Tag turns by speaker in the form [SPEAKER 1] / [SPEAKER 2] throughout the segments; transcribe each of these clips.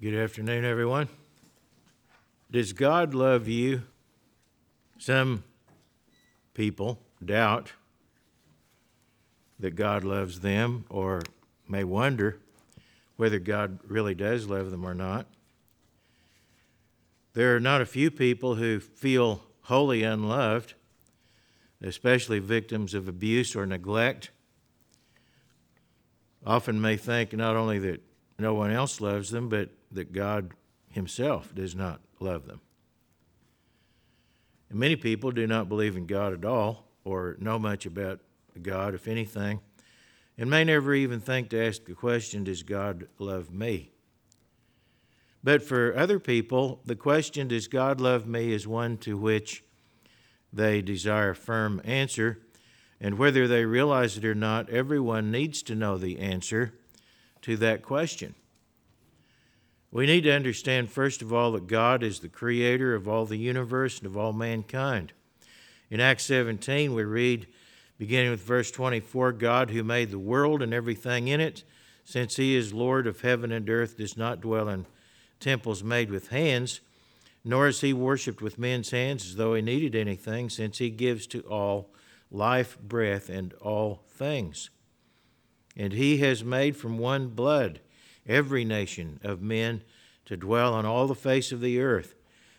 [SPEAKER 1] Good afternoon, everyone. Does God love you? Some people doubt that God loves them or may wonder whether God really does love them or not. There are not a few people who feel wholly unloved, especially victims of abuse or neglect. Often may think not only that no one else loves them, but that God Himself does not love them. And many people do not believe in God at all or know much about God, if anything, and may never even think to ask the question Does God love me? But for other people, the question, Does God love me, is one to which they desire a firm answer. And whether they realize it or not, everyone needs to know the answer to that question. We need to understand, first of all, that God is the creator of all the universe and of all mankind. In Acts 17, we read, beginning with verse 24 God, who made the world and everything in it, since he is Lord of heaven and earth, does not dwell in temples made with hands, nor is he worshipped with men's hands as though he needed anything, since he gives to all life, breath, and all things. And he has made from one blood every nation of men to dwell on all the face of the earth,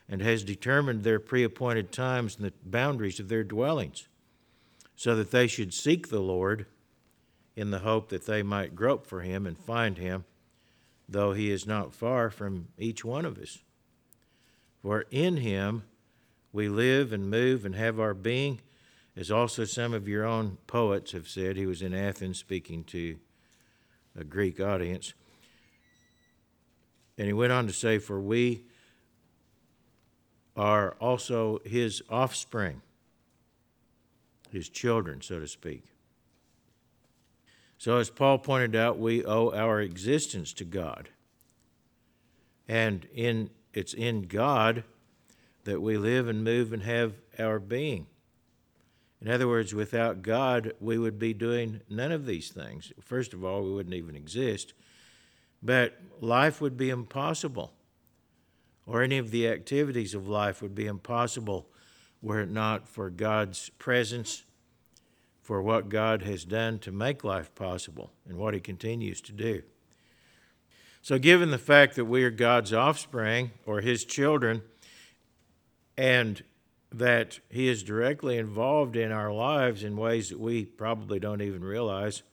[SPEAKER 1] and has determined their pre appointed times and the boundaries of their dwellings, so that they should seek the Lord in the hope that they might grope for him and find him, though he is not far from each one of us. For in him we live and move and have our being, as also some of your own poets have said. He was in Athens speaking to a Greek audience. And he went on to say, For we are also his offspring, his children, so to speak. So, as Paul pointed out, we owe our existence to God. And in, it's in God that we live and move and have our being. In other words, without God, we would be doing none of these things. First of all, we wouldn't even exist. But life would be impossible, or any of the activities of life would be impossible were it not for God's presence, for what God has done to make life possible, and what He continues to do. So, given the fact that we are God's offspring or His children, and that He is directly involved in our lives in ways that we probably don't even realize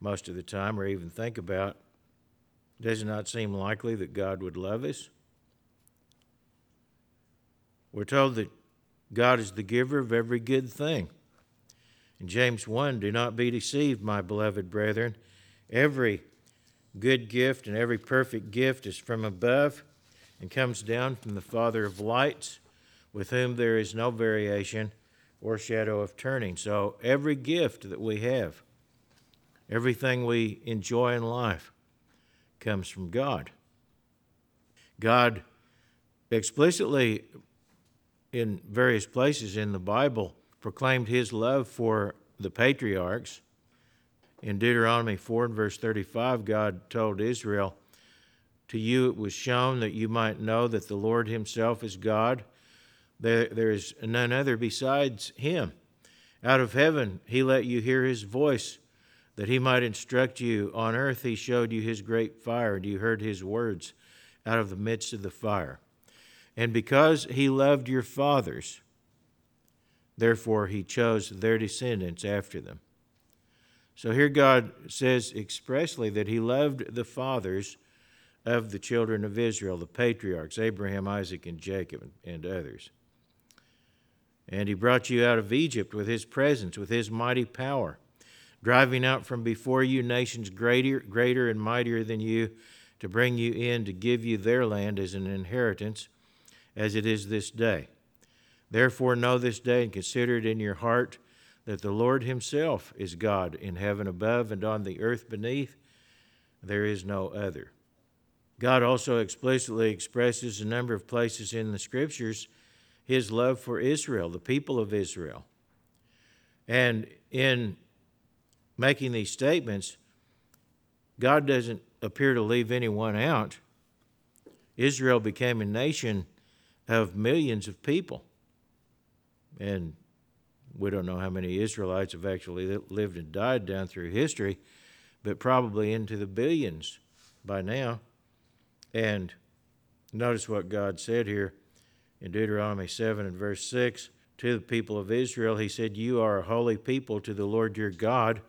[SPEAKER 1] most of the time or even think about, does it not seem likely that God would love us? We're told that God is the giver of every good thing. In James 1, do not be deceived, my beloved brethren. Every good gift and every perfect gift is from above and comes down from the Father of lights, with whom there is no variation or shadow of turning. So, every gift that we have, everything we enjoy in life, comes from God. God explicitly, in various places in the Bible, proclaimed his love for the patriarchs. In Deuteronomy 4 and verse 35, God told Israel, To you it was shown that you might know that the Lord himself is God. There, there is none other besides him. Out of heaven he let you hear his voice that he might instruct you. On earth he showed you his great fire, and you heard his words out of the midst of the fire. And because he loved your fathers, therefore he chose their descendants after them. So here God says expressly that he loved the fathers of the children of Israel, the patriarchs, Abraham, Isaac, and Jacob, and others. And he brought you out of Egypt with his presence, with his mighty power driving out from before you nations greater, greater and mightier than you, to bring you in to give you their land as an inheritance, as it is this day. Therefore, know this day and consider it in your heart that the Lord Himself is God in heaven above and on the earth beneath. There is no other. God also explicitly expresses a number of places in the Scriptures His love for Israel, the people of Israel. And in making these statements, God doesn't appear to leave anyone out Israel became a nation of millions of people. And we don't know how many Israelites have actually lived and died down through history, but probably into the billions by now. And notice what God said here in Deuteronomy 7 and verse 6 to the people of Israel. He said, You are a holy people to the Lord your God.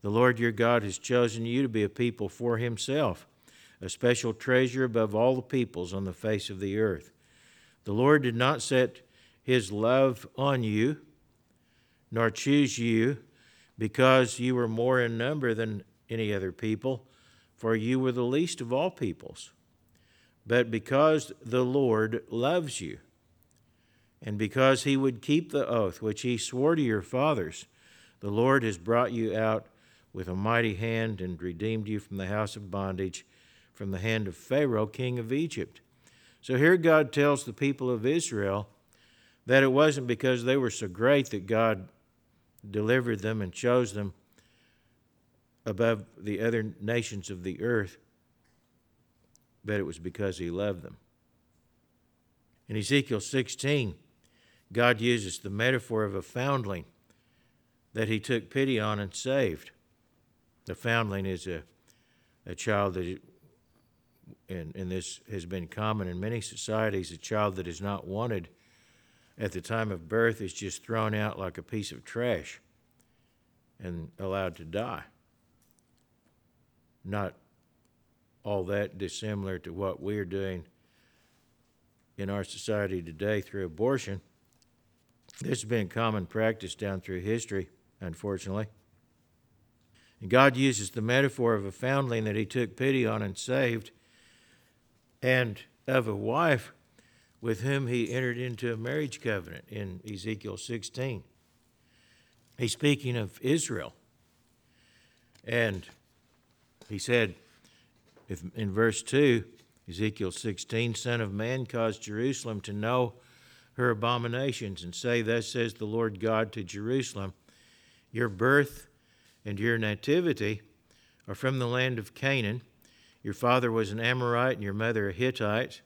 [SPEAKER 1] The Lord your God has chosen you to be a people for himself, a special treasure above all the peoples on the face of the earth. The Lord did not set his love on you, nor choose you, because you were more in number than any other people, for you were the least of all peoples, but because the Lord loves you, and because he would keep the oath which he swore to your fathers, the Lord has brought you out with a mighty hand and redeemed you from the house of bondage, from the hand of Pharaoh, king of Egypt. So here God tells the people of Israel that it wasn't because they were so great that God delivered them and chose them above the other nations of the earth, but it was because He loved them. In Ezekiel 16, God uses the metaphor of a foundling that He took pity on and saved. The foundling is a, a child that, and, and this has been common in many societies, a child that is not wanted at the time of birth is just thrown out like a piece of trash and allowed to die. Not all that dissimilar to what we're doing in our society today through abortion. This has been common practice down through history, unfortunately. And God uses the metaphor of a foundling that he took pity on and saved, and of a wife with whom he entered into a marriage covenant in Ezekiel 16. He's speaking of Israel. And he said if, in verse 2, Ezekiel 16, Son of man, cause Jerusalem to know her abominations, and say, Thus says the Lord God to Jerusalem, Your birth and your nativity are from the land of Canaan. Your father was an Amorite, and your mother a Hittite.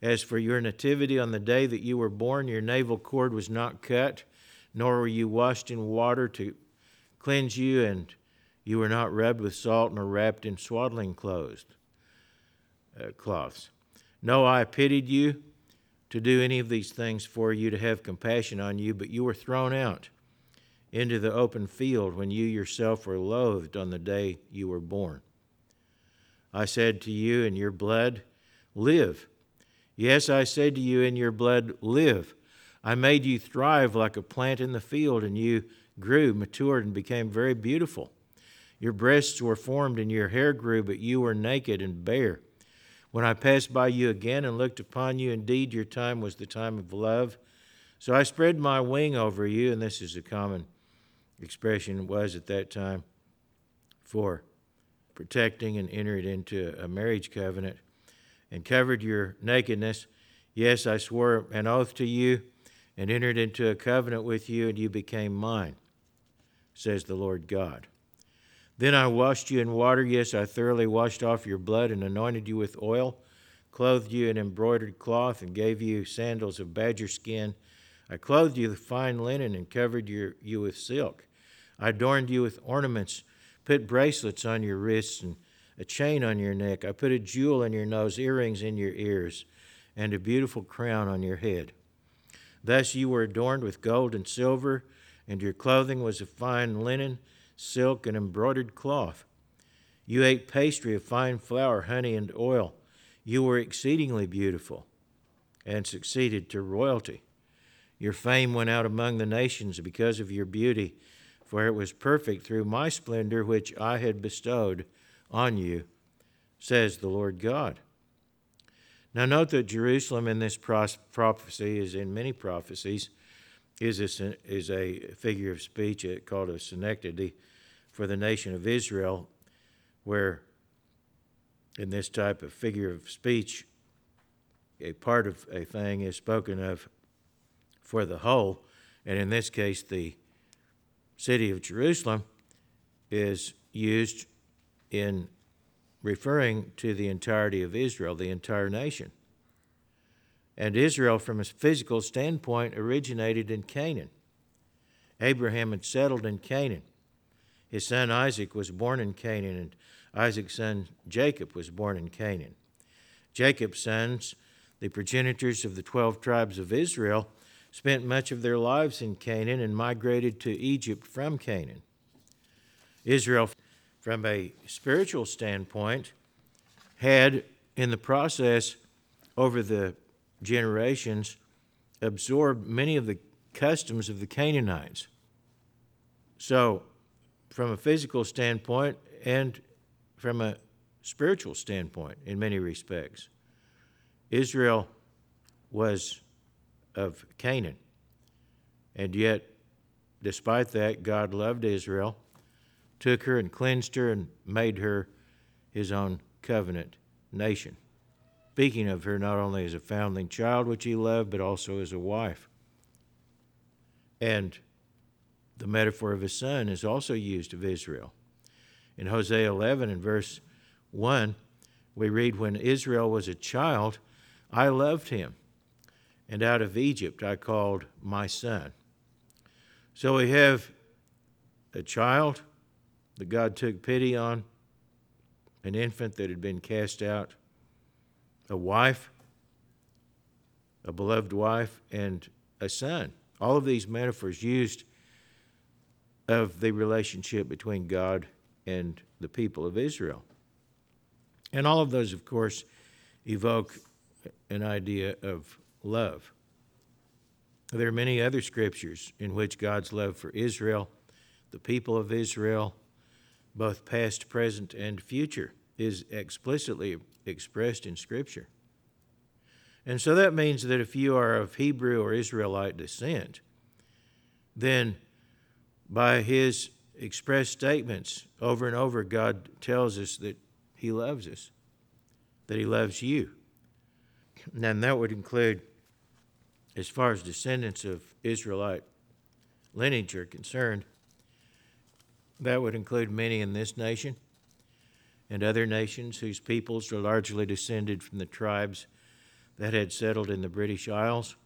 [SPEAKER 1] As for your nativity on the day that you were born, your navel cord was not cut, nor were you washed in water to cleanse you, and you were not rubbed with salt nor wrapped in swaddling clothes, uh, cloths. No, I pitied you to do any of these things for you, to have compassion on you, but you were thrown out into the open field when you yourself were loathed on the day you were born. I said to you, in your blood, live. Yes, I said to you, in your blood, live. I made you thrive like a plant in the field, and you grew, matured, and became very beautiful. Your breasts were formed, and your hair grew, but you were naked and bare. When I passed by you again and looked upon you, indeed your time was the time of love. So I spread my wing over you, and this is a common expression was at that time for protecting and entered into a marriage covenant and covered your nakedness. Yes, I swore an oath to you and entered into a covenant with you, and you became mine, says the Lord God. Then I washed you in water. Yes, I thoroughly washed off your blood and anointed you with oil, clothed you in embroidered cloth, and gave you sandals of badger skin. I clothed you with fine linen and covered your, you with silk. I adorned you with ornaments, put bracelets on your wrists and a chain on your neck. I put a jewel in your nose, earrings in your ears, and a beautiful crown on your head. Thus you were adorned with gold and silver, and your clothing was of fine linen, silk, and embroidered cloth. You ate pastry of fine flour, honey, and oil. You were exceedingly beautiful and succeeded to royalty. Your fame went out among the nations because of your beauty, for it was perfect through my splendor which I had bestowed on you, says the Lord God. Now, note that Jerusalem in this prophecy, as in many prophecies, is a, is a figure of speech uh, called a synecdoche for the nation of Israel, where in this type of figure of speech, a part of a thing is spoken of for the whole, and in this case, the city of Jerusalem is used in referring to the entirety of Israel, the entire nation. And Israel, from a physical standpoint, originated in Canaan. Abraham had settled in Canaan. His son Isaac was born in Canaan, and Isaac's son Jacob was born in Canaan. Jacob's sons, the progenitors of the 12 tribes of Israel, spent much of their lives in Canaan and migrated to Egypt from Canaan. Israel, from a spiritual standpoint, had in the process over the generations absorbed many of the customs of the Canaanites. So, from a physical standpoint and from a spiritual standpoint, in many respects, Israel was of Canaan. And yet, despite that, God loved Israel, took her and cleansed her, and made her his own covenant nation. Speaking of her not only as a foundling child, which he loved, but also as a wife. And the metaphor of his son is also used of Israel. In Hosea 11 and verse 1, we read, When Israel was a child, I loved him and out of Egypt I called my son. So we have a child that God took pity on, an infant that had been cast out, a wife, a beloved wife, and a son. All of these metaphors used of the relationship between God and the people of Israel. And all of those, of course, evoke an idea of love. There are many other scriptures in which God's love for Israel, the people of Israel, both past, present, and future, is explicitly expressed in Scripture. And so that means that if you are of Hebrew or Israelite descent, then by his express statements over and over, God tells us that he loves us, that he loves you. And that would include as far as descendants of Israelite lineage are concerned, that would include many in this nation and other nations whose peoples are largely descended from the tribes that had settled in the British Isles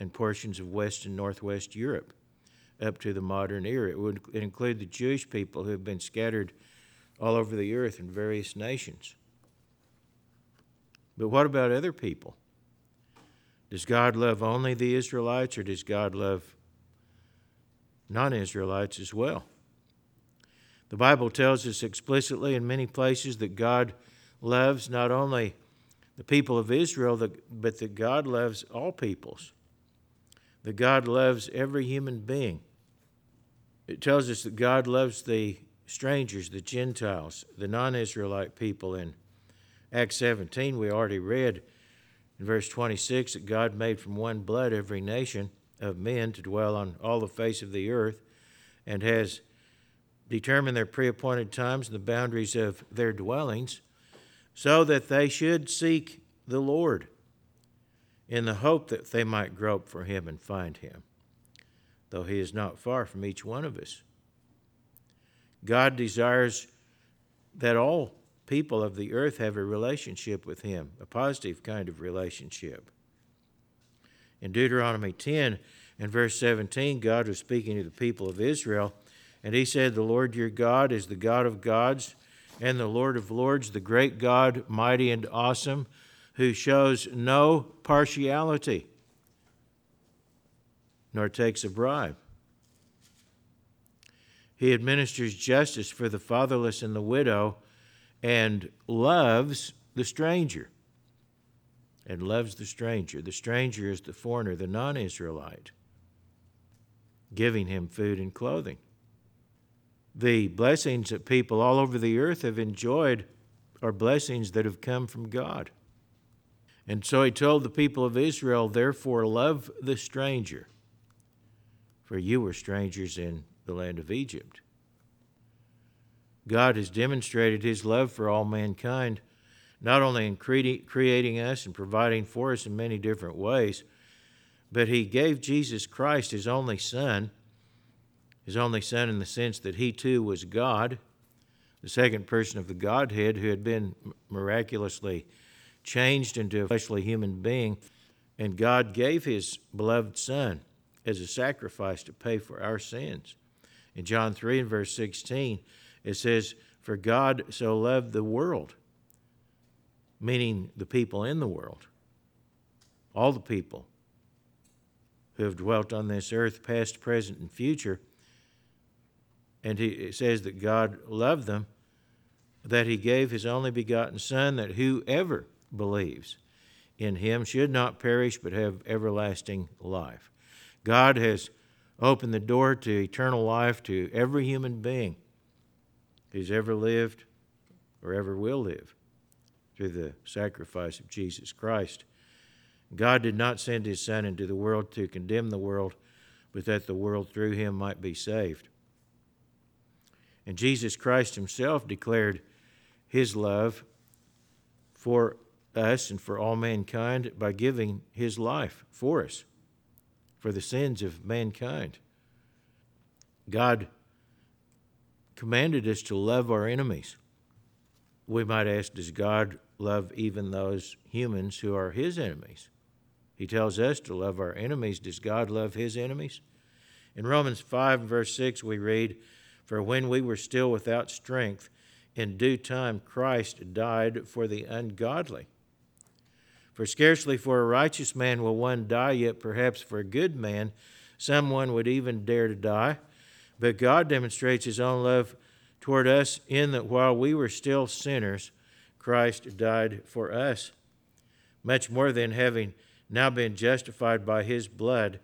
[SPEAKER 1] and portions of West and Northwest Europe up to the modern era. It would include the Jewish people who have been scattered all over the earth in various nations. But what about other people? Does God love only the Israelites or does God love non Israelites as well? The Bible tells us explicitly in many places that God loves not only the people of Israel, but that God loves all peoples, that God loves every human being. It tells us that God loves the strangers, the Gentiles, the non Israelite people. In Acts 17, we already read in verse 26, that God made from one blood every nation of men to dwell on all the face of the earth, and has determined their pre appointed times and the boundaries of their dwellings, so that they should seek the Lord in the hope that they might grope for him and find him, though he is not far from each one of us. God desires that all people of the earth have a relationship with Him, a positive kind of relationship. In Deuteronomy 10 and verse 17, God was speaking to the people of Israel, and He said, The Lord your God is the God of gods and the Lord of lords, the great God, mighty and awesome, who shows no partiality nor takes a bribe. He administers justice for the fatherless and the widow and loves the stranger. And loves the stranger. The stranger is the foreigner, the non Israelite, giving him food and clothing. The blessings that people all over the earth have enjoyed are blessings that have come from God. And so he told the people of Israel, Therefore, love the stranger, for you were strangers in the land of Egypt. God has demonstrated his love for all mankind, not only in creating us and providing for us in many different ways, but he gave Jesus Christ, his only Son, his only Son in the sense that he too was God, the second person of the Godhead who had been miraculously changed into a fleshly human being And God gave his beloved Son as a sacrifice to pay for our sins. In John 3 and verse 16, it says, For God so loved the world, meaning the people in the world, all the people who have dwelt on this earth, past, present, and future. And he, it says that God loved them, that he gave his only begotten Son, that whoever believes in him should not perish but have everlasting life. God has opened the door to eternal life to every human being who's ever lived or ever will live through the sacrifice of Jesus Christ. God did not send his Son into the world to condemn the world, but that the world through him might be saved. And Jesus Christ himself declared his love for us and for all mankind by giving his life for us, for the sins of mankind. God commanded us to love our enemies. We might ask, does God love even those humans who are his enemies? He tells us to love our enemies. Does God love his enemies? In Romans 5, verse 6, we read, For when we were still without strength, in due time Christ died for the ungodly. For scarcely for a righteous man will one die, yet perhaps for a good man someone would even dare to die. But God demonstrates his own love toward us in that while we were still sinners, Christ died for us. Much more than having now been justified by his blood,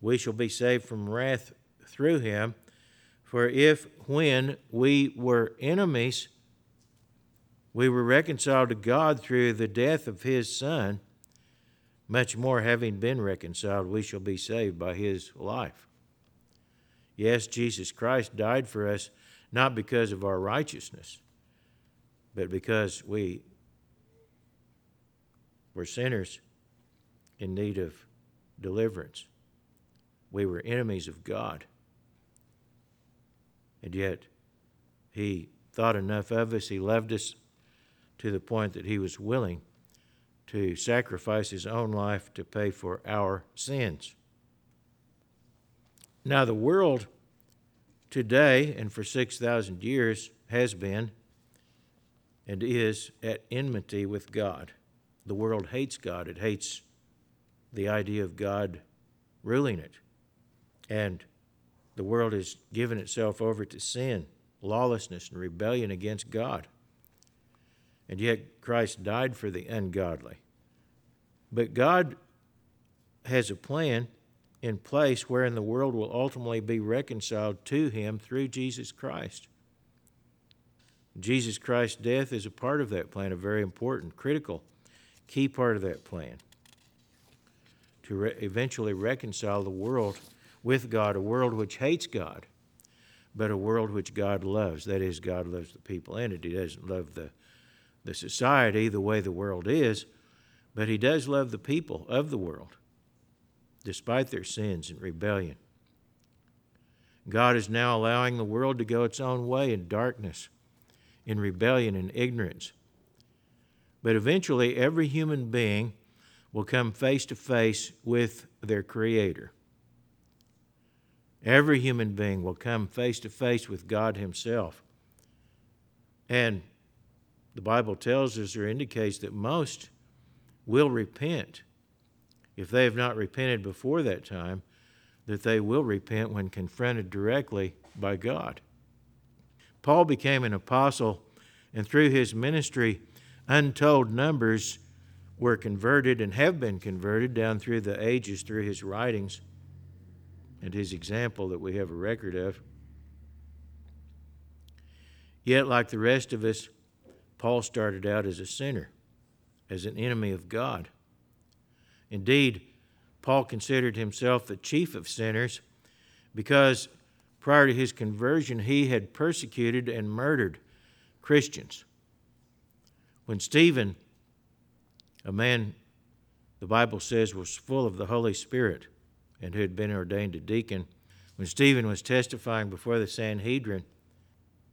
[SPEAKER 1] we shall be saved from wrath through him. For if, when we were enemies, we were reconciled to God through the death of his Son, much more, having been reconciled, we shall be saved by his life. Yes, Jesus Christ died for us not because of our righteousness, but because we were sinners in need of deliverance. We were enemies of God. And yet, He thought enough of us, He loved us to the point that He was willing to sacrifice His own life to pay for our sins. Now, the world today and for 6,000 years has been and is at enmity with God. The world hates God, it hates the idea of God ruling it. And the world has given itself over to sin, lawlessness, and rebellion against God. And yet Christ died for the ungodly. But God has a plan in place wherein the world will ultimately be reconciled to Him through Jesus Christ. Jesus Christ's death is a part of that plan, a very important, critical, key part of that plan to re- eventually reconcile the world with God, a world which hates God, but a world which God loves. That is, God loves the people in it. He doesn't love the, the society the way the world is, but He does love the people of the world, despite their sins and rebellion. God is now allowing the world to go its own way in darkness, in rebellion and ignorance. But eventually, every human being will come face to face with their Creator. Every human being will come face to face with God Himself. And the Bible tells us or indicates that most will repent. If they have not repented before that time, that they will repent when confronted directly by God. Paul became an apostle, and through his ministry, untold numbers were converted and have been converted down through the ages through his writings and his example that we have a record of. Yet, like the rest of us, Paul started out as a sinner, as an enemy of God. Indeed, Paul considered himself the chief of sinners because prior to his conversion, he had persecuted and murdered Christians. When Stephen a man, the Bible says, was full of the Holy Spirit and who had been ordained a deacon. When Stephen was testifying before the Sanhedrin,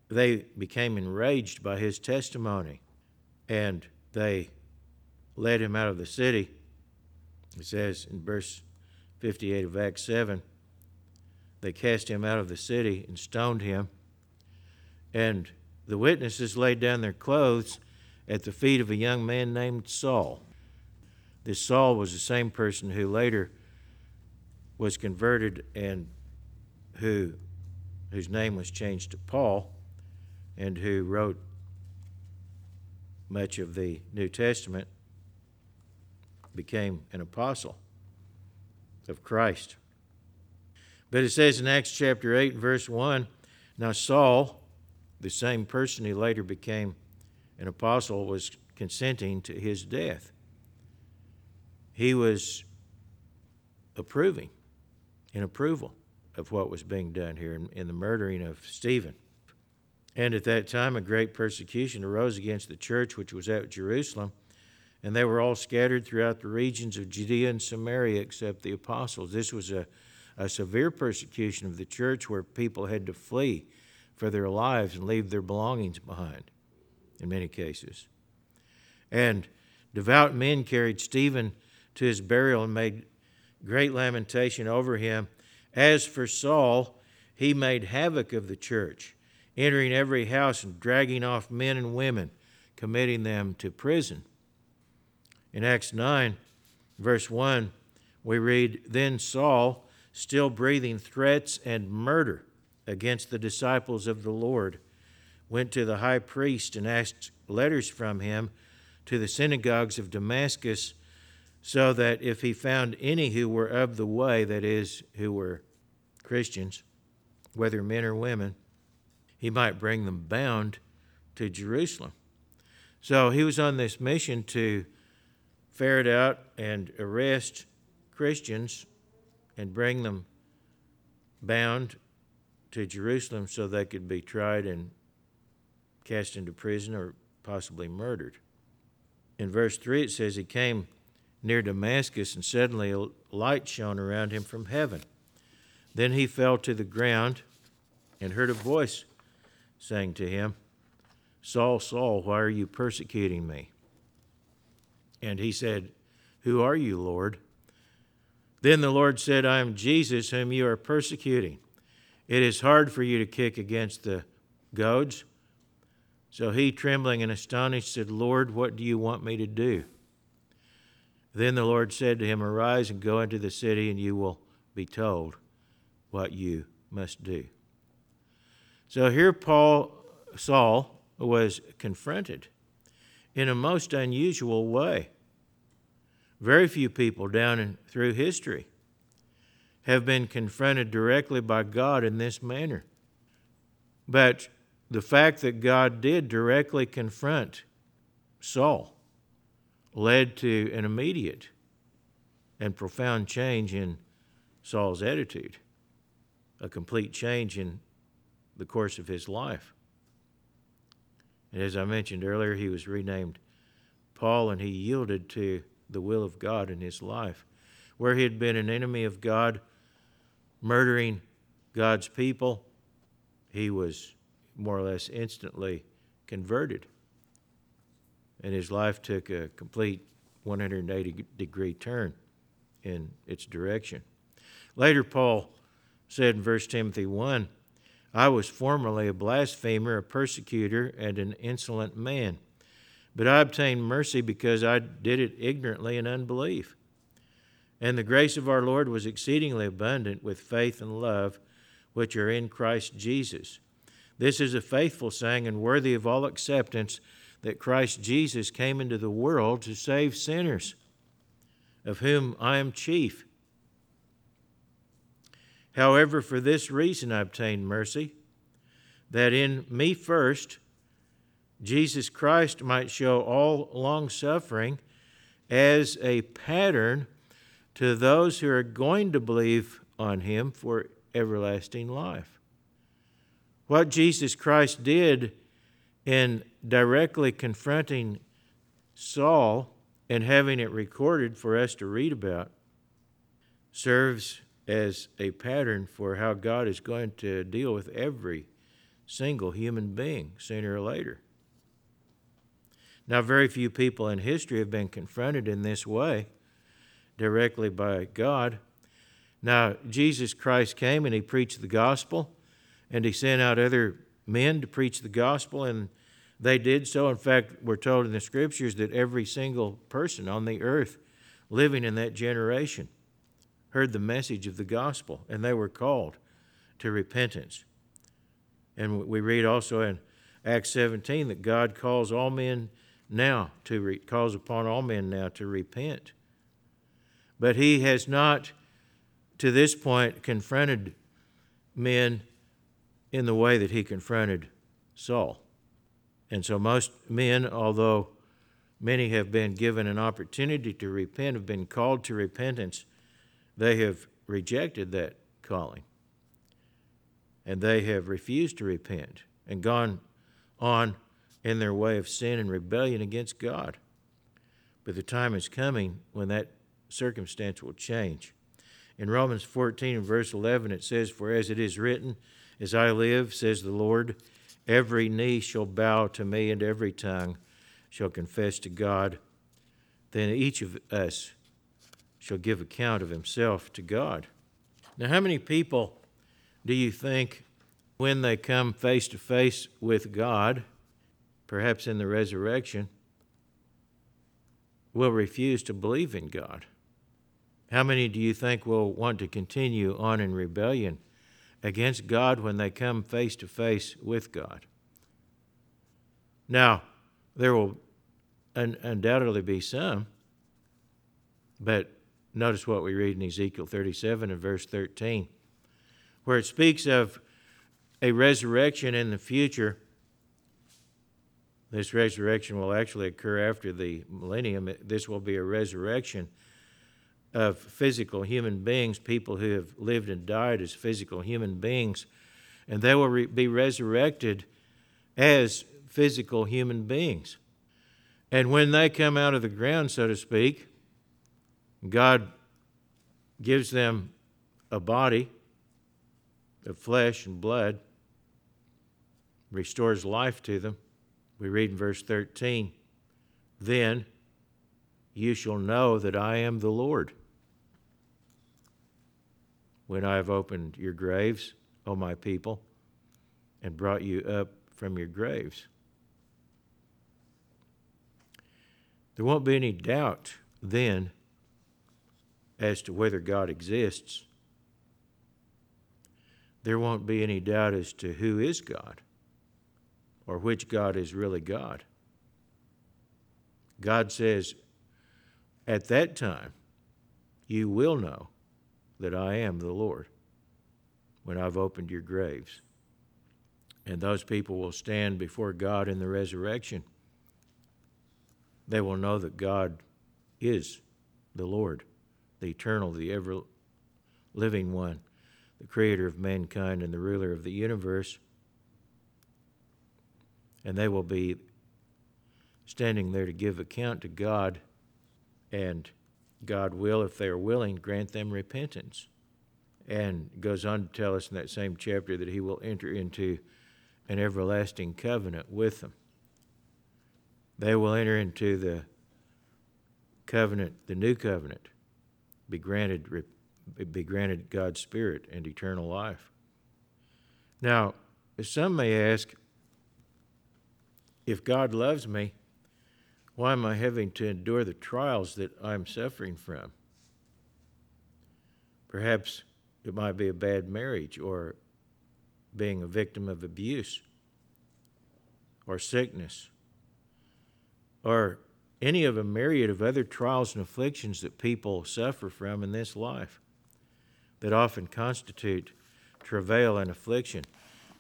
[SPEAKER 1] they became enraged by his testimony and they led him out of the city It says in verse 58 of Acts 7 they cast him out of the city and stoned him. And the witnesses laid down their clothes at the feet of a young man named Saul. This Saul was the same person who later was converted and who whose name was changed to Paul and who wrote much of the New Testament became an apostle of Christ. But it says in Acts chapter 8, verse 1 Now Saul, the same person who later became an apostle, was consenting to his death. He was approving, in approval of what was being done here in, in the murdering of Stephen. And at that time, a great persecution arose against the church which was at Jerusalem, and they were all scattered throughout the regions of Judea and Samaria except the apostles. This was a a severe persecution of the church where people had to flee for their lives and leave their belongings behind in many cases. And devout men carried Stephen to his burial and made great lamentation over him. As for Saul, he made havoc of the church, entering every house and dragging off men and women, committing them to prison. In Acts 9, verse 1, we read Then Saul, still breathing threats and murder against the disciples of the Lord, went to the high priest and asked letters from him to the synagogues of Damascus, so that if he found any who were of the way, that is, who were Christians, whether men or women, he might bring them bound to Jerusalem. So he was on this mission to ferret out and arrest Christians and bring them bound to Jerusalem so they could be tried and cast into prison or possibly murdered. In verse 3, it says, He came near Damascus, and suddenly a light shone around him from heaven. Then he fell to the ground and heard a voice saying to him, Saul, Saul, why are you persecuting me? And he said, Who are you, Lord? Then the Lord said, I am Jesus whom you are persecuting. It is hard for you to kick against the goads. So he, trembling and astonished, said, Lord, what do you want me to do? Then the Lord said to him, Arise and go into the city, and you will be told what you must do. So here Paul Saul was confronted in a most unusual way. Very few people down through history have been confronted directly by God in this manner. But the fact that God did directly confront Saul led to an immediate and profound change in Saul's attitude, a complete change in the course of his life. And as I mentioned earlier, he was renamed Paul and he yielded to the will of God in his life. Where he had been an enemy of God, murdering God's people, he was more or less instantly converted. And his life took a complete 180 degree turn in its direction. Later, Paul said in 1 Timothy 1 I was formerly a blasphemer, a persecutor, and an insolent man. But I obtained mercy because I did it ignorantly in unbelief. And the grace of our Lord was exceedingly abundant with faith and love, which are in Christ Jesus. This is a faithful saying and worthy of all acceptance that Christ Jesus came into the world to save sinners, of whom I am chief. However, for this reason I obtained mercy, that in me first, Jesus Christ might show all long suffering as a pattern to those who are going to believe on him for everlasting life. What Jesus Christ did in directly confronting Saul and having it recorded for us to read about serves as a pattern for how God is going to deal with every single human being sooner or later. Now, very few people in history have been confronted in this way. directly by God. Now, Jesus Christ came and he preached the gospel, and he sent out other men to preach the gospel, and they did so. In fact, we're told in the scriptures that every single person on the earth living in that generation heard the message of the gospel, and they were called to repentance. And we read also in Acts 17 that God calls all men now to re- calls upon all men now to repent. But he has not to this point confronted men in the way that he confronted Saul. And so most men, although many have been given an opportunity to repent, have been called to repentance, they have rejected that calling. And they have refused to repent and gone on in their way of sin and rebellion against God. But the time is coming when that circumstance will change. In Romans 14 and verse 11, it says, For as it is written, As I live, says the Lord, every knee shall bow to me, and every tongue shall confess to God. Then each of us shall give account of himself to God. Now, how many people do you think, when they come face to face with God, perhaps in the resurrection, will refuse to believe in God? How many do you think will want to continue on in rebellion against God when they come face to face with God? Now, there will un- undoubtedly be some, but notice what we read in Ezekiel 37 and verse 13, where it speaks of a resurrection in the future. This resurrection will actually occur after the millennium. This will be a resurrection of physical human beings, people who have lived and died as physical human beings, and they will re- be resurrected as physical human beings. And when they come out of the ground, so to speak, God gives them a body of flesh and blood, restores life to them. We read in verse 13, Then you shall know that I am the Lord. When I have opened your graves, O my people, and brought you up from your graves. There won't be any doubt then as to whether God exists. There won't be any doubt as to who is God or which God is really God. God says, at that time, you will know that I am the Lord when I've opened your graves. And those people will stand before God in the resurrection they will know that God is the Lord, the eternal, the ever living one, the creator of mankind and the ruler of the universe. And they will be standing there to give account to God, and God will, if they are willing, grant them repentance. And goes on to tell us in that same chapter that he will enter into an everlasting covenant with them they will enter into the covenant, the new covenant, be granted, be granted God's Spirit and eternal life. Now, some may ask, if God loves me, why am I having to endure the trials that I'm suffering from? Perhaps it might be a bad marriage or being a victim of abuse or sickness or any of a myriad of other trials and afflictions that people suffer from in this life that often constitute travail and affliction.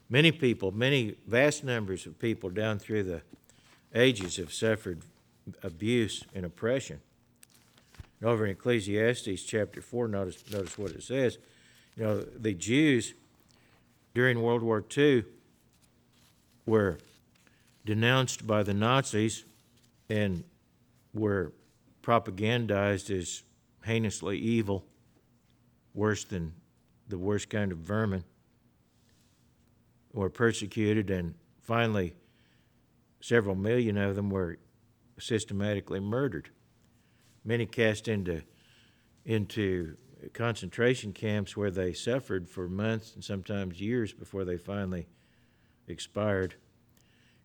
[SPEAKER 1] Many people, many vast numbers of people down through the ages have suffered abuse and oppression. And over in Ecclesiastes chapter 4, notice, notice what it says. You know, the Jews during World War II were denounced by the Nazis and were propagandized as heinously evil, worse than the worst kind of vermin, were persecuted, and finally, several million of them were systematically murdered. Many cast into into concentration camps where they suffered for months and sometimes years before they finally expired.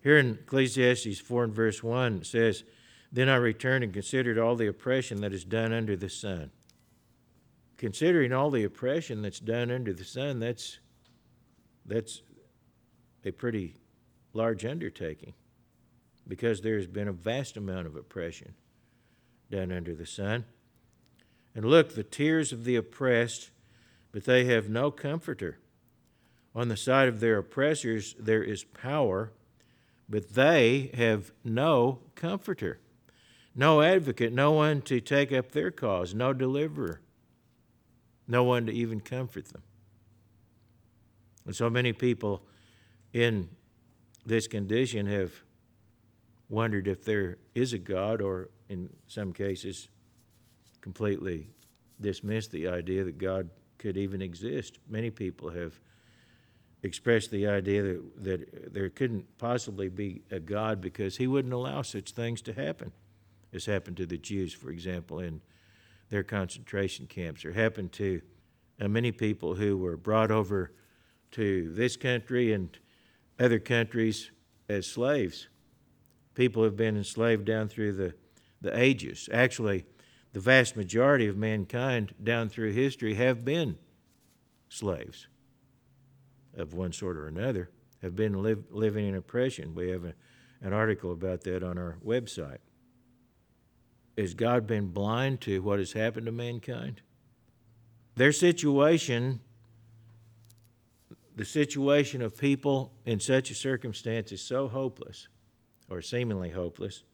[SPEAKER 1] Here in Ecclesiastes 4 and verse 1, it says, Then I returned and considered all the oppression that is done under the sun. Considering all the oppression that's done under the sun, that's, that's a pretty large undertaking because there has been a vast amount of oppression done under the sun. And look, the tears of the oppressed, but they have no comforter. On the side of their oppressors there is power, but they have no comforter, no advocate, no one to take up their cause, no deliverer, no one to even comfort them. And so many people in this condition have wondered if there is a God, or in some cases, completely dismissed the idea that God could even exist. Many people have expressed the idea that, that there couldn't possibly be a God because he wouldn't allow such things to happen, as happened to the Jews, for example, in their concentration camps, or happened to uh, many people who were brought over to this country and other countries as slaves people have been enslaved down through the, the ages. Actually, the vast majority of mankind down through history have been slaves of one sort or another, have been live, living in oppression. We have a, an article about that on our website. Has God been blind to what has happened to mankind? Their situation, the situation of people in such a circumstance, is so hopeless or seemingly hopeless,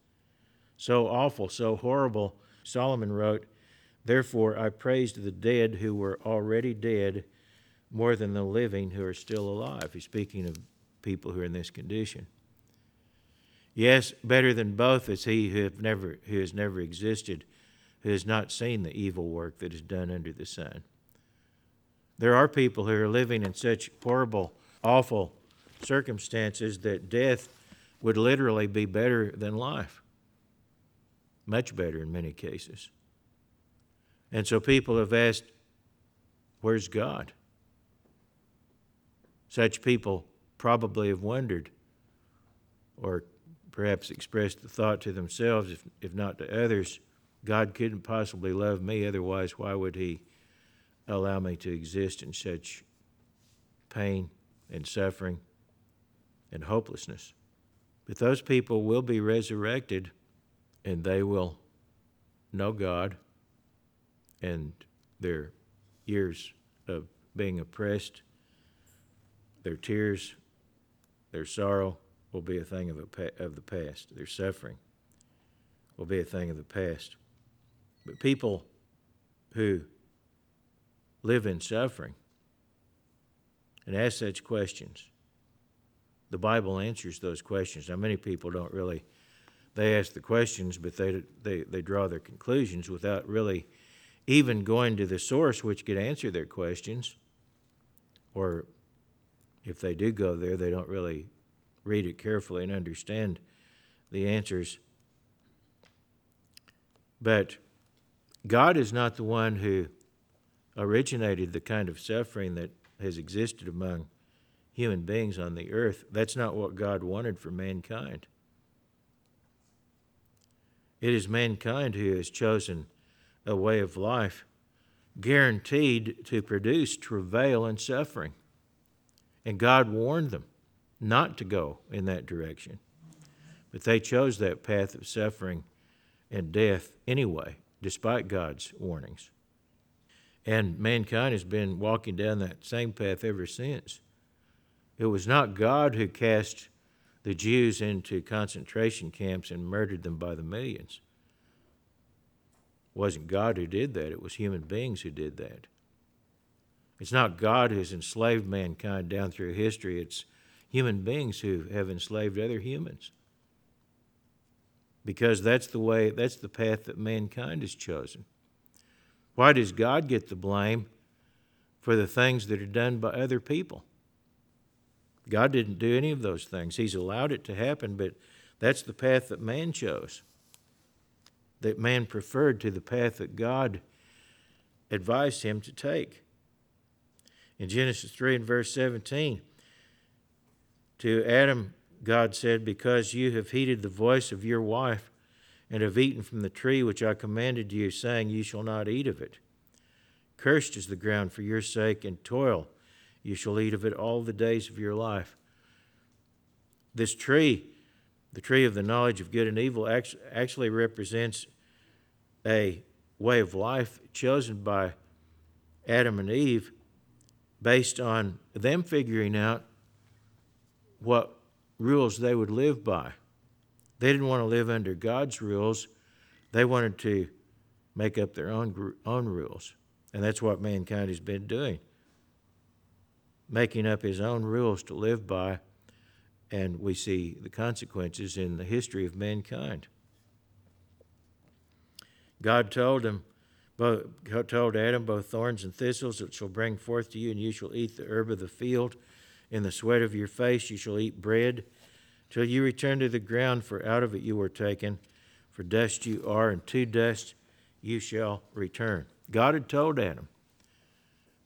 [SPEAKER 1] so awful, so horrible. Solomon wrote, Therefore I praised the dead who were already dead more than the living who are still alive. He's speaking of people who are in this condition. Yes, better than both is he who, have never, who has never existed, who has not seen the evil work that is done under the sun. There are people who are living in such horrible, awful circumstances that death would literally be better than life. Much better in many cases. And so people have asked, Where's God? Such people probably have wondered, or perhaps expressed the thought to themselves, if, if not to others, God couldn't possibly love me, otherwise, why would He allow me to exist in such pain and suffering and hopelessness? But those people will be resurrected and they will know God and their years of being oppressed, their tears, their sorrow will be a thing of, a, of the past. Their suffering will be a thing of the past. But people who live in suffering and ask such questions the Bible answers those questions. Now, many people don't really, they ask the questions, but they, they, they draw their conclusions without really even going to the source which could answer their questions. Or if they do go there, they don't really read it carefully and understand the answers. But God is not the one who originated the kind of suffering that has existed among human beings on the earth. That's not what God wanted for mankind. It is mankind who has chosen a way of life guaranteed to produce travail and suffering. And God warned them not to go in that direction. But they chose that path of suffering and death anyway, despite God's warnings. And mankind has been walking down that same path ever since. It was not God who cast the Jews into concentration camps and murdered them by the millions. It wasn't God who did that, it was human beings who did that. It's not God who's enslaved mankind down through history, it's human beings who have enslaved other humans. Because that's the way, that's the path that mankind has chosen. Why does God get the blame for the things that are done by other people? God didn't do any of those things. He's allowed it to happen, but that's the path that man chose, that man preferred to the path that God advised him to take. In Genesis 3 and verse 17, to Adam, God said, Because you have heeded the voice of your wife and have eaten from the tree which I commanded you, saying, You shall not eat of it. Cursed is the ground for your sake, and toil you shall eat of it all the days of your life. This tree, the tree of the knowledge of good and evil, actually represents a way of life chosen by Adam and Eve based on them figuring out what rules they would live by. They didn't want to live under God's rules, they wanted to make up their own, own rules. And that's what mankind has been doing making up his own rules to live by, and we see the consequences in the history of mankind. God told him, told Adam, both thorns and thistles that shall bring forth to you, and you shall eat the herb of the field. In the sweat of your face you shall eat bread, till you return to the ground, for out of it you were taken. For dust you are, and to dust you shall return. God had told Adam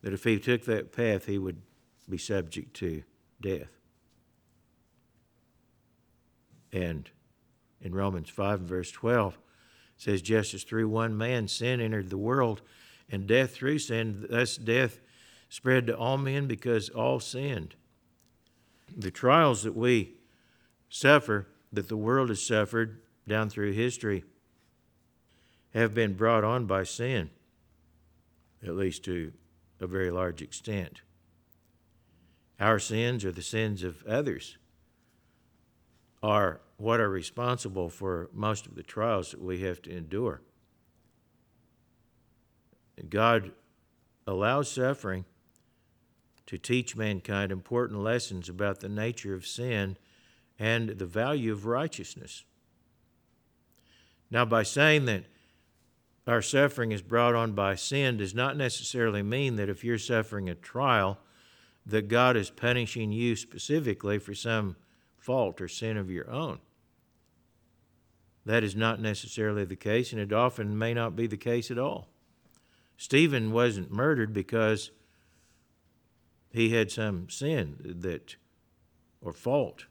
[SPEAKER 1] that if he took that path, he would be subject to death. And in Romans 5 and verse 12, says, Just as through one man sin entered the world, and death through sin, thus death spread to all men because all sinned. The trials that we suffer, that the world has suffered down through history, have been brought on by sin, at least to a very large extent. Our sins or the sins of others are what are responsible for most of the trials that we have to endure. God allows suffering to teach mankind important lessons about the nature of sin and the value of righteousness. Now, by saying that our suffering is brought on by sin does not necessarily mean that if you're suffering a trial, that God is punishing you specifically for some fault or sin of your own. That is not necessarily the case, and it often may not be the case at all. Stephen wasn't murdered because he had some sin that or fault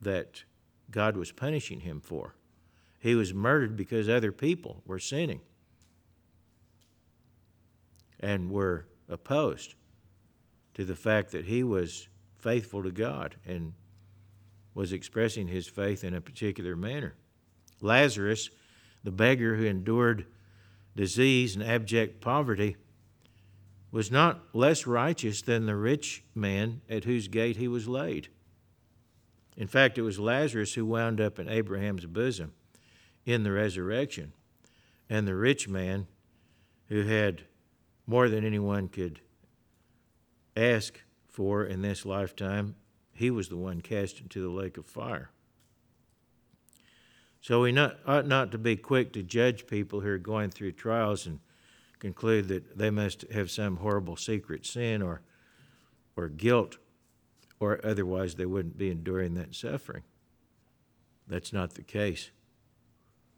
[SPEAKER 1] that God was punishing him for. He was murdered because other people were sinning and were opposed to the fact that he was faithful to God and was expressing his faith in a particular manner. Lazarus, the beggar who endured disease and abject poverty, was not less righteous than the rich man at whose gate he was laid. In fact, it was Lazarus who wound up in Abraham's bosom in the resurrection, and the rich man who had more than anyone could ask for in this lifetime, he was the one cast into the lake of fire. So we not, ought not to be quick to judge people who are going through trials and conclude that they must have some horrible secret sin or, or guilt, or otherwise they wouldn't be enduring that suffering. That's not the case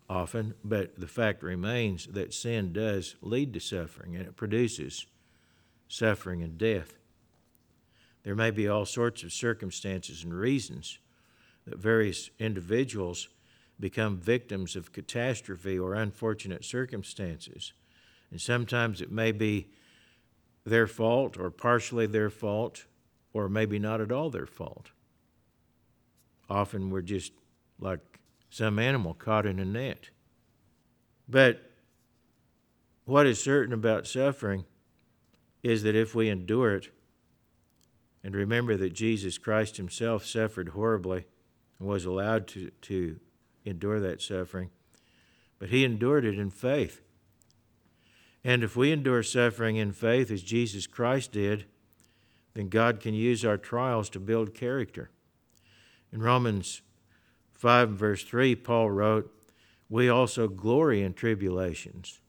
[SPEAKER 1] often, but the fact remains that sin does lead to suffering and it produces suffering and death. There may be all sorts of circumstances and reasons that various individuals become victims of catastrophe or unfortunate circumstances. And sometimes it may be their fault or partially their fault or maybe not at all their fault. Often we're just like some animal caught in a net. But what is certain about suffering is that if we endure it, and remember that Jesus Christ himself suffered horribly and was allowed to, to endure that suffering, but he endured it in faith. And if we endure suffering in faith as Jesus Christ did, then God can use our trials to build character. In Romans 5 verse 3, Paul wrote, We also glory in tribulations,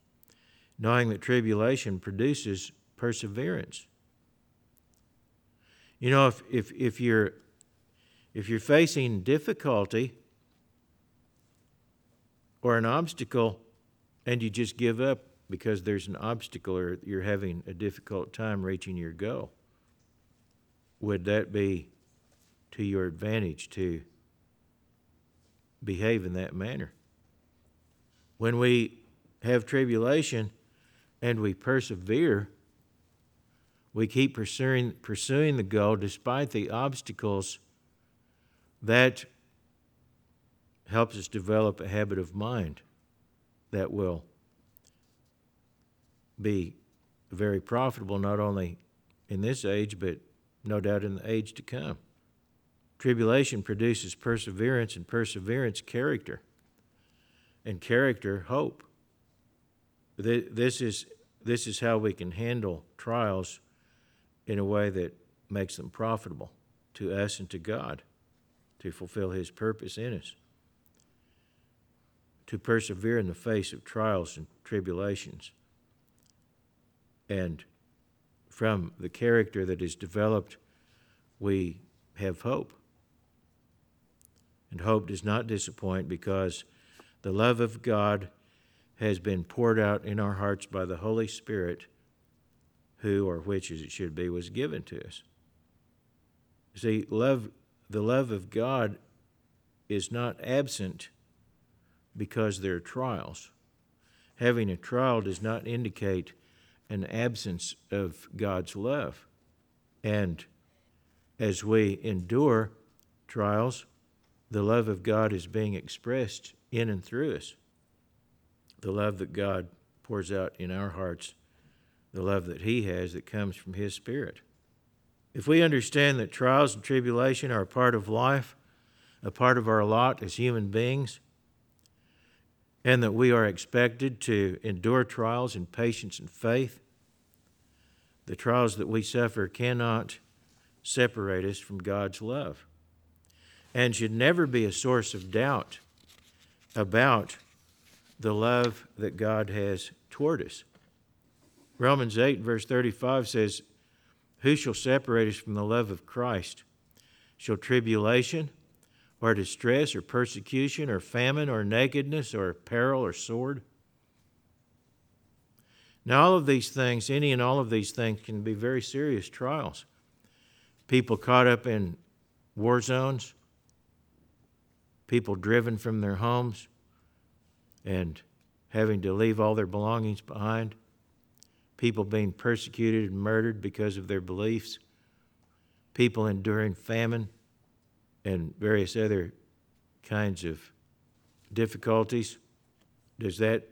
[SPEAKER 1] knowing that tribulation produces perseverance. You know, if, if, if, you're, if you're facing difficulty or an obstacle and you just give up, because there's an obstacle or you're having a difficult time reaching your goal, would that be to your advantage to behave in that manner? When we have tribulation and we persevere, we keep pursuing, pursuing the goal despite the obstacles that helps us develop a habit of mind that will be very profitable not only in this age but no doubt in the age to come. Tribulation produces perseverance, and perseverance, character, and character, hope. This is, this is how we can handle trials in a way that makes them profitable to us and to God to fulfill His purpose in us. To persevere in the face of trials and tribulations. And from the character that is developed, we have hope. And hope does not disappoint because the love of God has been poured out in our hearts by the Holy Spirit, who, or which as it should be, was given to us. See, love, the love of God is not absent because there are trials. Having a trial does not indicate an absence of God's love. And as we endure trials, the love of God is being expressed in and through us. The love that God pours out in our hearts, the love that He has that comes from His Spirit. If we understand that trials and tribulation are a part of life, a part of our lot as human beings, and that we are expected to endure trials in patience and faith, the trials that we suffer cannot separate us from God's love and should never be a source of doubt about the love that God has toward us. Romans 8, verse 35 says, Who shall separate us from the love of Christ? Shall tribulation, or distress, or persecution, or famine, or nakedness, or peril, or sword? Now, all of these things, any and all of these things, can be very serious trials. People caught up in war zones, people driven from their homes and having to leave all their belongings behind, people being persecuted and murdered because of their beliefs, people enduring famine and various other kinds of difficulties. Does that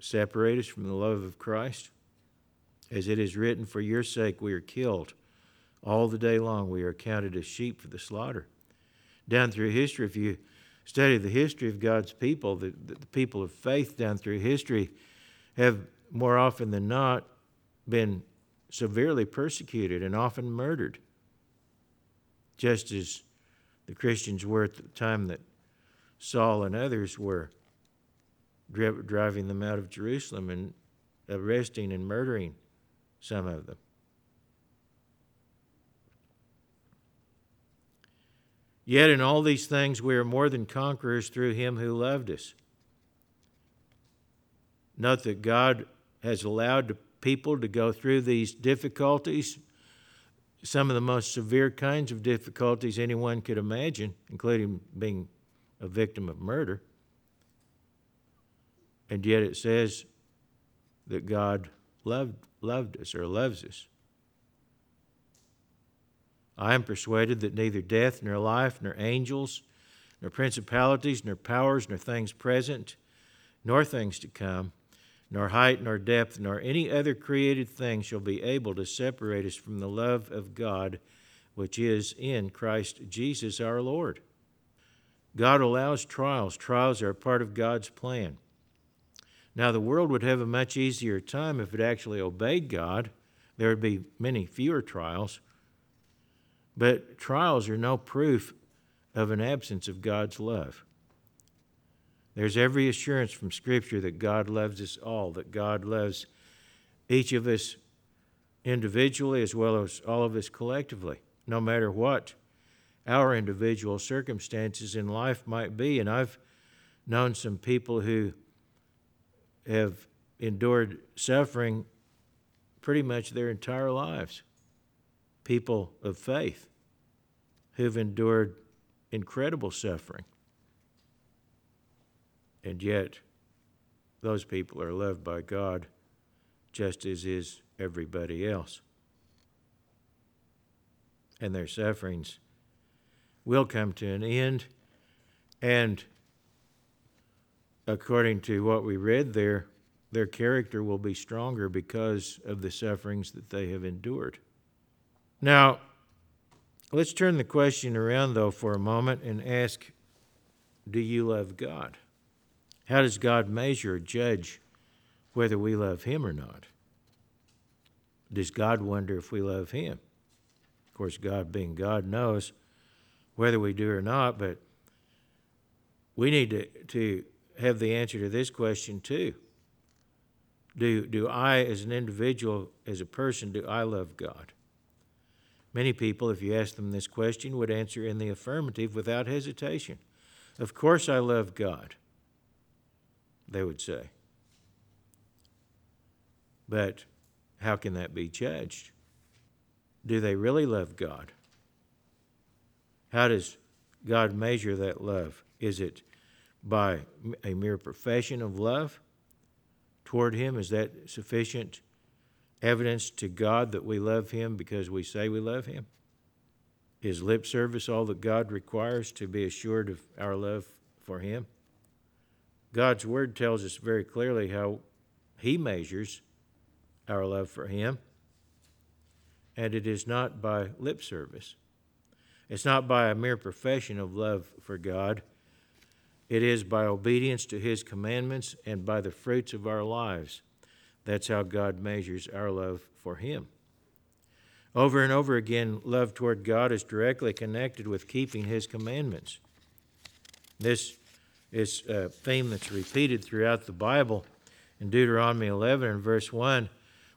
[SPEAKER 1] separate us from the love of Christ? As it is written, For your sake we are killed. All the day long we are counted as sheep for the slaughter. Down through history, if you study the history of God's people, the, the people of faith down through history have more often than not been severely persecuted and often murdered, just as the Christians were at the time that Saul and others were driving them out of Jerusalem and arresting and murdering some of them. Yet in all these things we are more than conquerors through him who loved us. Note that God has allowed people to go through these difficulties, some of the most severe kinds of difficulties anyone could imagine, including being a victim of murder. And yet it says that God loved, loved us or loves us. I am persuaded that neither death, nor life, nor angels, nor principalities, nor powers, nor things present, nor things to come, nor height, nor depth, nor any other created thing shall be able to separate us from the love of God which is in Christ Jesus our Lord. God allows trials. Trials are part of God's plan. Now, the world would have a much easier time if it actually obeyed God. There would be many fewer trials. But trials are no proof of an absence of God's love. There's every assurance from Scripture that God loves us all, that God loves each of us individually as well as all of us collectively, no matter what our individual circumstances in life might be. And I've known some people who have endured suffering pretty much their entire lives. People of faith who've endured incredible suffering. And yet, those people are loved by God just as is everybody else. And their sufferings will come to an end. And according to what we read there, their character will be stronger because of the sufferings that they have endured. Now, let's turn the question around, though, for a moment and ask Do you love God? How does God measure or judge whether we love Him or not? Does God wonder if we love Him? Of course, God, being God, knows whether we do or not, but we need to, to have the answer to this question too. Do, do I, as an individual, as a person, do I love God? Many people, if you ask them this question, would answer in the affirmative without hesitation. Of course, I love God, they would say. But how can that be judged? Do they really love God? How does God measure that love? Is it by a mere profession of love toward Him? Is that sufficient evidence to God that we love Him because we say we love Him? Is lip service all that God requires to be assured of our love for Him? God's Word tells us very clearly how He measures our love for Him, and it is not by lip service. It's not by a mere profession of love for God it is by obedience to His commandments and by the fruits of our lives. That's how God measures our love for Him. Over and over again, love toward God is directly connected with keeping His commandments. This is a theme that's repeated throughout the Bible. In Deuteronomy 11 and verse 1,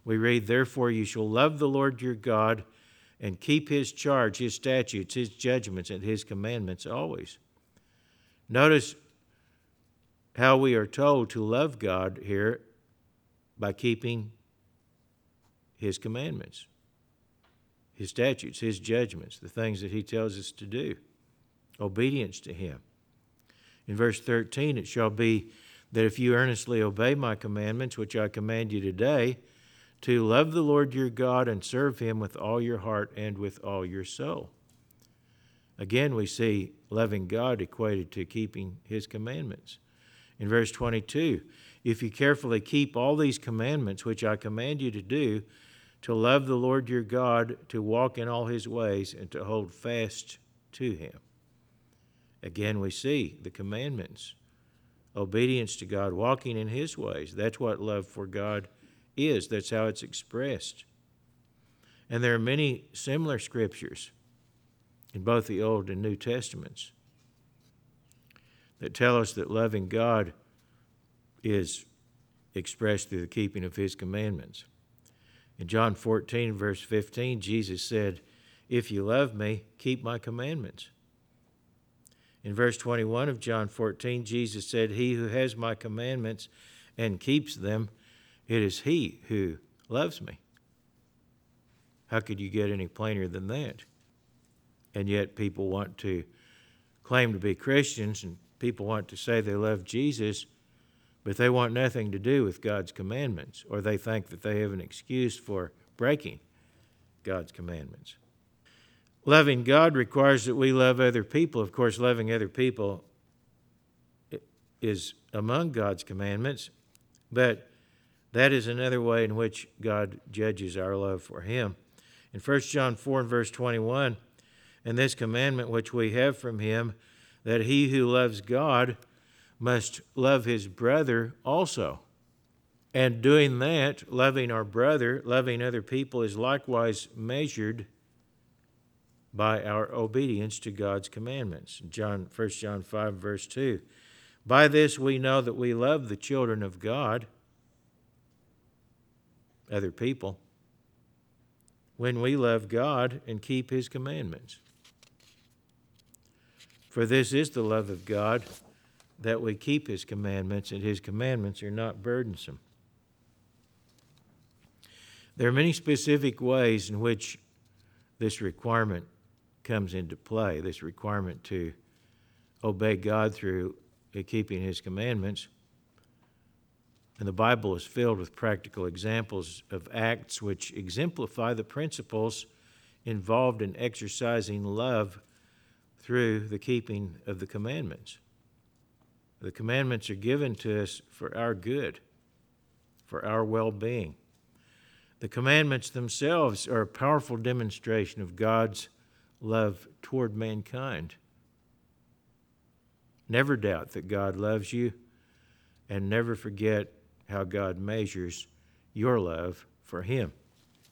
[SPEAKER 1] we read, Therefore you shall love the Lord your God and keep his charge, his statutes, his judgments, and his commandments always. Notice how we are told to love God here by keeping His commandments, His statutes, His judgments, the things that He tells us to do, obedience to Him. In verse 13, it shall be that if you earnestly obey my commandments, which I command you today, to love the Lord your God and serve him with all your heart and with all your soul. Again, we see loving God equated to keeping his commandments in verse 22 If you carefully keep all these commandments which I command you to do, to love the Lord your God, to walk in all his ways, and to hold fast to him. Again, we see the commandments obedience to God, walking in his ways. That's what love for God is, that's how it's expressed. And there are many similar scriptures in both the Old and New Testaments that tell us that loving God is expressed through the keeping of his commandments. In John 14, verse 15, Jesus said, If you love me, keep my commandments. In verse 21 of John 14, Jesus said, He who has my commandments and keeps them, it is he who loves me. How could you get any plainer than that? And yet, people want to claim to be Christians and people want to say they love Jesus, but they want nothing to do with God's commandments, or they think that they have an excuse for breaking God's commandments. Loving God requires that we love other people. Of course, loving other people is among God's commandments, but that is another way in which God judges our love for Him. In 1 John 4 and verse 21, and this commandment which we have from Him, that he who loves God must love his brother also. And doing that, loving our brother, loving other people, is likewise measured by our obedience to God's commandments. John 1 John 5 verse 2. By this we know that we love the children of God, other people, when we love God and keep his commandments. For this is the love of God, that we keep his commandments, and his commandments are not burdensome. There are many specific ways in which this requirement comes into play, this requirement to obey God through keeping His commandments. And the Bible is filled with practical examples of acts which exemplify the principles involved in exercising love through the keeping of the commandments. The commandments are given to us for our good, for our well being. The commandments themselves are a powerful demonstration of God's love toward mankind. Never doubt that God loves you, and never forget how God measures your love for Him.